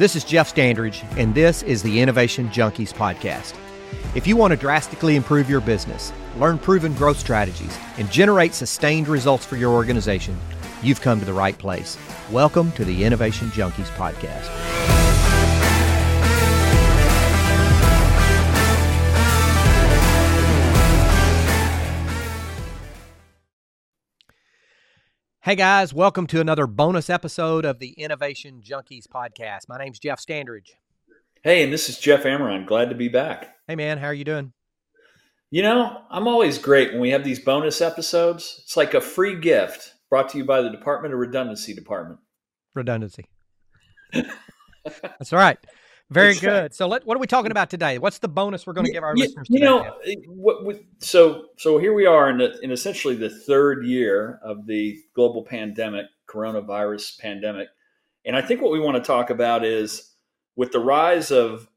This is Jeff Standridge, and this is the Innovation Junkies podcast. If you want to drastically improve your business, learn proven growth strategies, and generate sustained results for your organization, you've come to the right place. Welcome to the Innovation Junkies podcast. Hey guys, welcome to another bonus episode of the Innovation Junkies podcast. My name's Jeff Standridge. Hey, and this is Jeff Amrine. Glad to be back. Hey man, how are you doing? You know, I'm always great when we have these bonus episodes. It's like a free gift brought to you by the Department of Redundancy Department. Redundancy. That's right. Very good. Right. So, let, what are we talking mm. about today? What's the bonus we're going to give our you, listeners? Today? You know, what, so so here we are in, the, in essentially the third year of the global pandemic, coronavirus pandemic, and I think what we want to talk about is with the rise of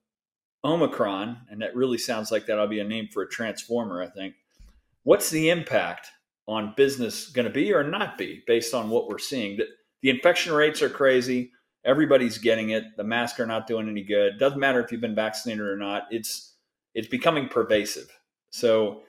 Omicron, and that really sounds like that'll be a name for a transformer. I think. What's the impact on business going to be or not be based on what we're seeing? The, the infection rates are crazy Everybody's getting it. The masks are not doing any good. Doesn't matter if you've been vaccinated or not. It's it's becoming pervasive. So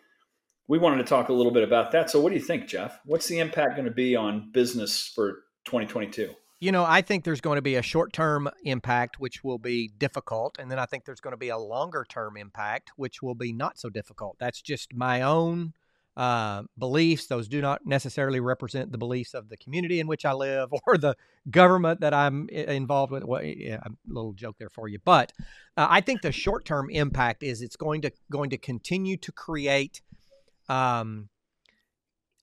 we wanted to talk a little bit about that. So what do you think, Jeff? What's the impact going to be on business for 2022? You know, I think there's going to be a short term impact, which will be difficult. And then I think there's going to be a longer term impact, which will be not so difficult. That's just my own uh, beliefs. Those do not necessarily represent the beliefs of the community in which I live or the government that I'm involved with. Well, yeah, a little joke there for you, but uh, I think the short term impact is it's going to going to continue to create um,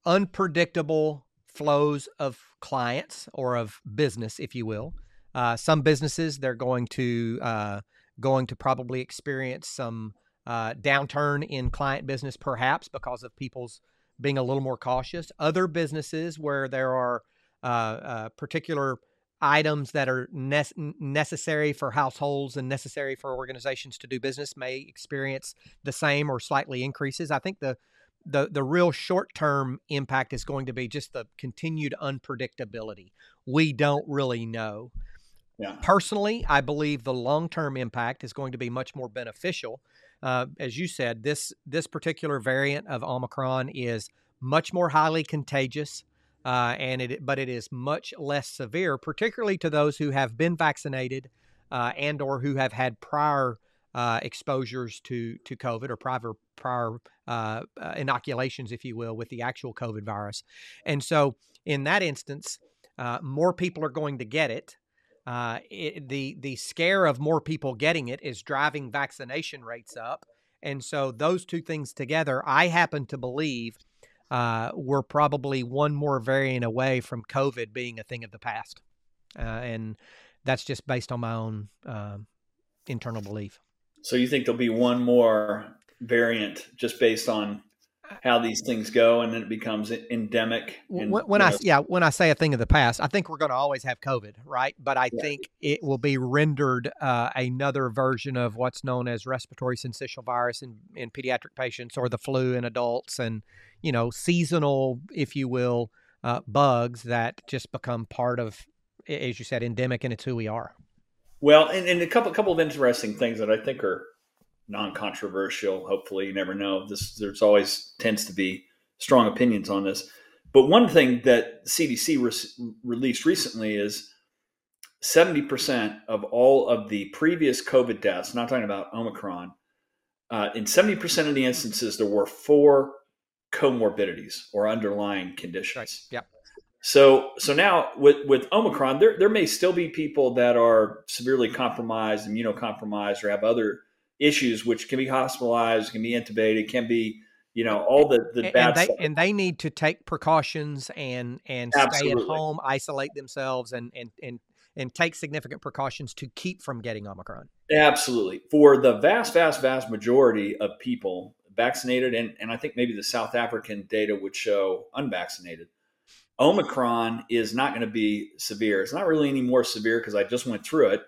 unpredictable flows of clients or of business, if you will. Uh, some businesses they're going to uh, going to probably experience some uh, downturn in client business, perhaps because of people's being a little more cautious. Other businesses where there are uh, uh, particular items that are ne- necessary for households and necessary for organizations to do business may experience the same or slightly increases. I think the the the real short term impact is going to be just the continued unpredictability. We don't really know. Yeah. Personally, I believe the long term impact is going to be much more beneficial uh, as you said, this this particular variant of Omicron is much more highly contagious, uh, and it but it is much less severe, particularly to those who have been vaccinated uh, and or who have had prior uh, exposures to to COVID or prior prior uh, uh, inoculations, if you will, with the actual COVID virus. And so, in that instance, more people are going to get it uh, it, the the scare of more people getting it is driving vaccination rates up, and so those two things together, I happen to believe, uh, we're probably one more variant away from COVID being a thing of the past, uh, and that's just based on my own um, internal belief. So you think there'll be one more variant just based on how these things go and then it becomes endemic and, when, when i yeah when i say a thing of the past i think we're going to always have covid right but i yeah. think it will be rendered uh, another version of what's known as respiratory syncytial virus in, in pediatric patients or the flu in adults and you know seasonal if you will uh, bugs that just become part of as you said endemic and it's who we are well and, and a couple couple of interesting things that i think are non-controversial. Hopefully, you never know. This there's always tends to be strong opinions on this. But one thing that CDC re- released recently is 70% of all of the previous COVID deaths, not talking about Omicron, uh, in 70% of the instances, there were four comorbidities or underlying conditions. Right. Yep. So, so now with, with Omicron, there, there may still be people that are severely compromised, immunocompromised, or have other issues, which can be hospitalized, can be intubated, can be you know all the the and, bad and they, stuff. and they need to take precautions and and Absolutely. stay at home, isolate themselves, and and and and take significant precautions to keep from getting Omicron. Absolutely, for the vast, vast, vast majority of people vaccinated, and and I think maybe the South African data would show unvaccinated. Omicron is not going to be severe. It's not really any more severe because I just went through it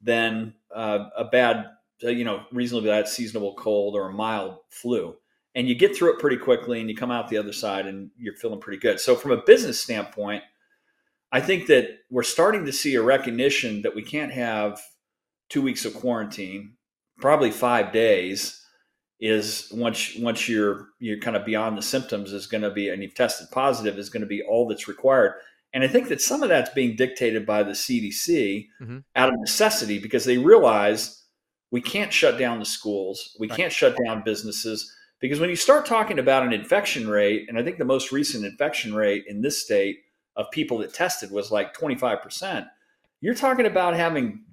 than uh, a bad you know, reasonably bad seasonable cold or a mild flu. And you get through it pretty quickly and you come out the other side and you're feeling pretty good. So, from a business standpoint, I think that we're starting to see a recognition that we can't have two weeks of quarantine, probably five days is once once you're you're kind of beyond the symptoms is going to be and you've tested positive is going to be all that's required. And I think that some of that's being dictated by the CDC mm-hmm. out of necessity because they realize we can't shut down the schools, we can't shut down businesses because when you start talking about an infection rate, and I think the most recent infection rate in this state of people that tested was like 25%, you're talking about having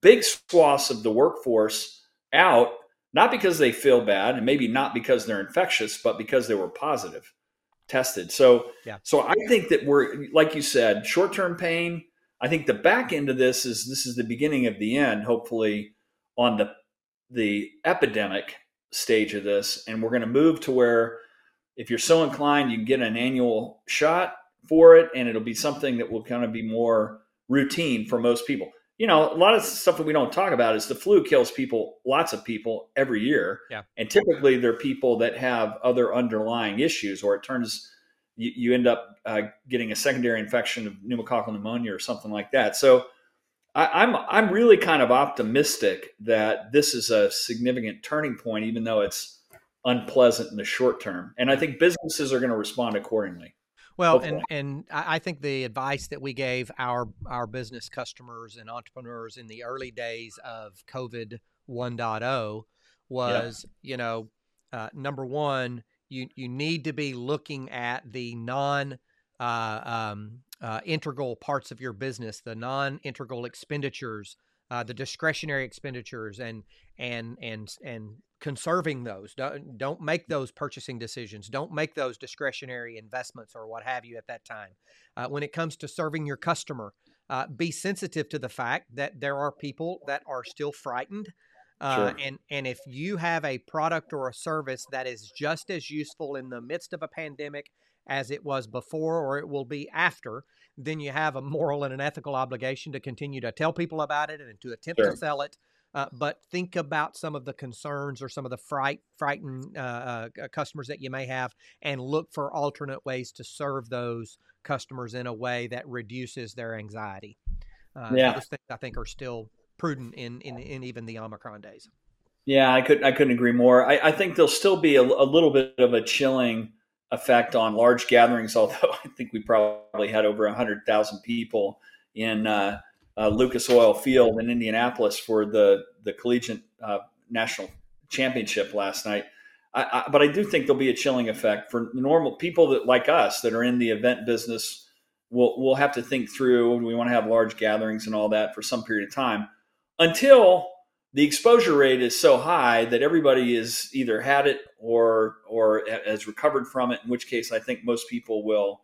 big swaths of the workforce out not because they feel bad and maybe not because they're infectious, but because they were positive tested. So, yeah. so I think that we're, like you said, short term pain. I think the back end of this is this is the beginning of the end, hopefully, on the the epidemic stage of this. And we're going to move to where if you're so inclined, you can get an annual shot for it, and it'll be something that will kind of be more routine for most people you know, a lot of stuff that we don't talk about is the flu kills people, lots of people every year. Yeah. And typically they're people that have other underlying issues, or it turns, you, you end up uh, getting a secondary infection of pneumococcal pneumonia or something like that. So I, I'm, I'm really kind of optimistic that this is a significant turning point, even though it's unpleasant in the short term. And I think businesses are going to respond accordingly. Well, and and I think the advice that we gave our our business customers and entrepreneurs in the early days of COVID 1.0 was, yeah. you know, uh, number one, you you need to be looking at the non um, uh, integral parts of your business, the non integral expenditures, uh, the discretionary expenditures, and and and and conserving those. Don't, don't make those purchasing decisions. Don't make those discretionary investments or what have you at that time. Uh, when it comes to serving your customer, uh, be sensitive to the fact that there are people that are still frightened. Uh, sure. and, and if you have a product or a service that is just as useful in the midst of a pandemic as it was before or it will be after, then you have a moral and an ethical obligation to continue to tell people about it and to attempt sure. to sell it uh, but think about some of the concerns or some of the fright, frightened uh, uh, customers that you may have, and look for alternate ways to serve those customers in a way that reduces their anxiety. Uh, yeah, those things I think are still prudent in, in in even the Omicron days. Yeah, I could I couldn't agree more. I, I think there'll still be a, a, little bit of a chilling effect on large gatherings, although I think we probably had over hundred thousand people in uh, uh, Lucas Oil Field in Indianapolis for the the collegiate uh, national championship last night. I, I, but I do think there'll be a chilling effect for normal people that like us that are in the event business. We'll we'll have to think through. We want to have large gatherings and all that for some period of time until the exposure rate is so high that everybody is either had it or or has recovered from it. In which case, I think most people will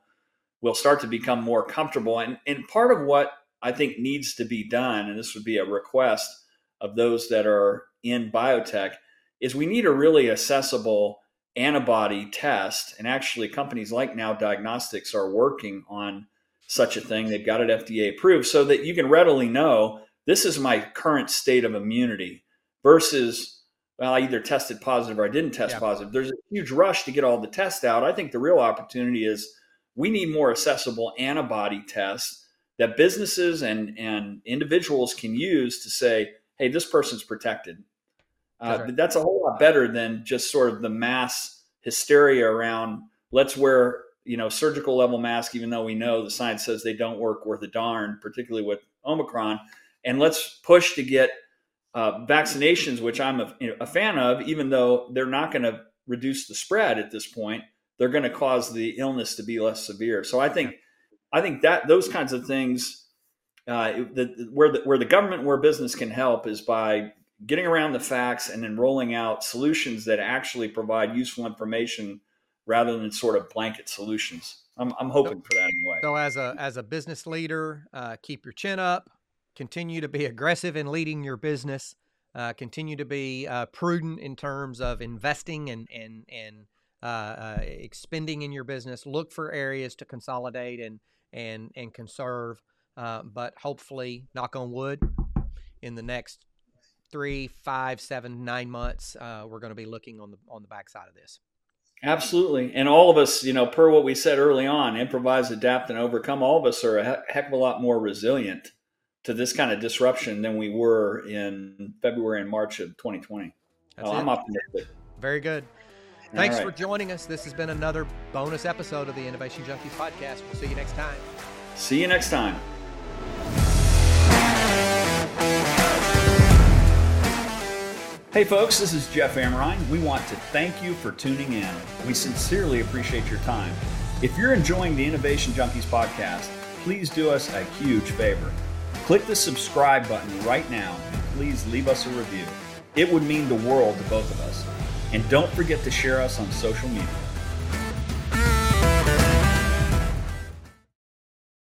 will start to become more comfortable. And and part of what I think needs to be done, and this would be a request of those that are in biotech, is we need a really accessible antibody test. And actually, companies like Now Diagnostics are working on such a thing. They've got it FDA approved so that you can readily know this is my current state of immunity versus, well, I either tested positive or I didn't test yeah. positive. There's a huge rush to get all the tests out. I think the real opportunity is we need more accessible antibody tests that businesses and, and individuals can use to say, hey, this person's protected. Uh, right. That's a whole lot better than just sort of the mass hysteria around let's wear you know surgical level mask, even though we know the science says they don't work worth a darn, particularly with Omicron. And let's push to get uh, vaccinations, which I'm a, you know, a fan of, even though they're not going to reduce the spread at this point. They're going to cause the illness to be less severe. So I think I think that those kinds of things, uh, the, where the where the government, where business can help, is by getting around the facts and then rolling out solutions that actually provide useful information rather than sort of blanket solutions. I'm, I'm hoping for that anyway. So as a as a business leader, uh, keep your chin up, continue to be aggressive in leading your business, uh, continue to be uh, prudent in terms of investing and and and uh, uh, expending in your business. Look for areas to consolidate and and and conserve. Uh, but hopefully, knock on wood, in the next three, five, seven, nine months, uh, we're going to be looking on the on the backside of this. Absolutely, and all of us, you know, per what we said early on, improvise, adapt, and overcome. All of us are a heck of a lot more resilient to this kind of disruption than we were in February and March of 2020. Well, I'm optimistic. Very good. Thanks right. for joining us. This has been another bonus episode of the Innovation Junkies podcast. We'll see you next time. See you next time. Hey folks, this is Jeff Amrine. We want to thank you for tuning in. We sincerely appreciate your time. If you're enjoying the Innovation Junkies podcast, please do us a huge favor. Click the subscribe button right now and please leave us a review. It would mean the world to both of us. And don't forget to share us on social media.